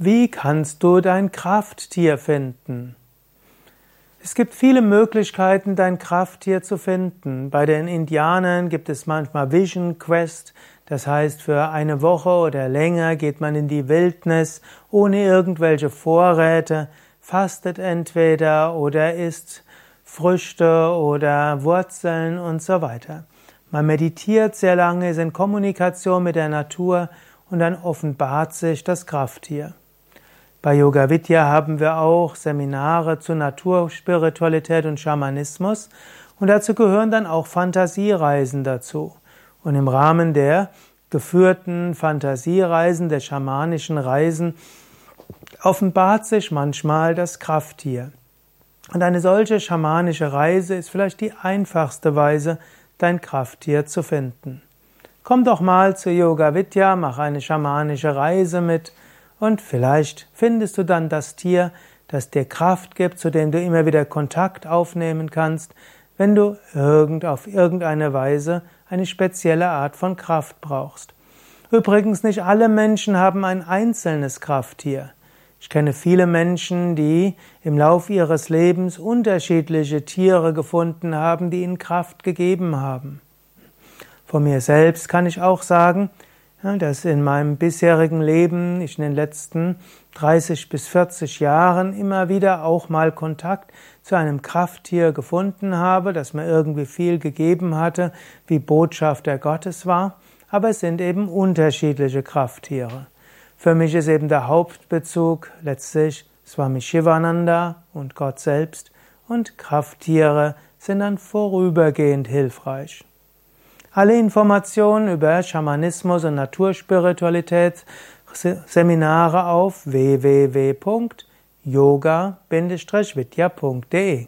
Wie kannst du dein Krafttier finden? Es gibt viele Möglichkeiten, dein Krafttier zu finden. Bei den Indianern gibt es manchmal Vision Quest, das heißt, für eine Woche oder länger geht man in die Wildnis ohne irgendwelche Vorräte, fastet entweder oder isst Früchte oder Wurzeln und so weiter. Man meditiert sehr lange, ist in Kommunikation mit der Natur und dann offenbart sich das Krafttier. Bei Yoga Vidya haben wir auch Seminare zu Naturspiritualität und Schamanismus und dazu gehören dann auch Fantasiereisen dazu. Und im Rahmen der geführten Fantasiereisen, der schamanischen Reisen, offenbart sich manchmal das Krafttier. Und eine solche schamanische Reise ist vielleicht die einfachste Weise, dein Krafttier zu finden. Komm doch mal zu Yoga Vidya, mach eine schamanische Reise mit und vielleicht findest du dann das Tier, das dir Kraft gibt, zu dem du immer wieder Kontakt aufnehmen kannst, wenn du irgend, auf irgendeine Weise eine spezielle Art von Kraft brauchst. Übrigens, nicht alle Menschen haben ein einzelnes Krafttier. Ich kenne viele Menschen, die im Lauf ihres Lebens unterschiedliche Tiere gefunden haben, die ihnen Kraft gegeben haben. Von mir selbst kann ich auch sagen, dass in meinem bisherigen Leben ich in den letzten 30 bis 40 Jahren immer wieder auch mal Kontakt zu einem Krafttier gefunden habe, das mir irgendwie viel gegeben hatte, wie Botschafter Gottes war, aber es sind eben unterschiedliche Krafttiere. Für mich ist eben der Hauptbezug letztlich Swami Shivananda und Gott selbst und Krafttiere sind dann vorübergehend hilfreich. Alle Informationen über Schamanismus und Naturspiritualität Seminare auf www.yoga-vidya.de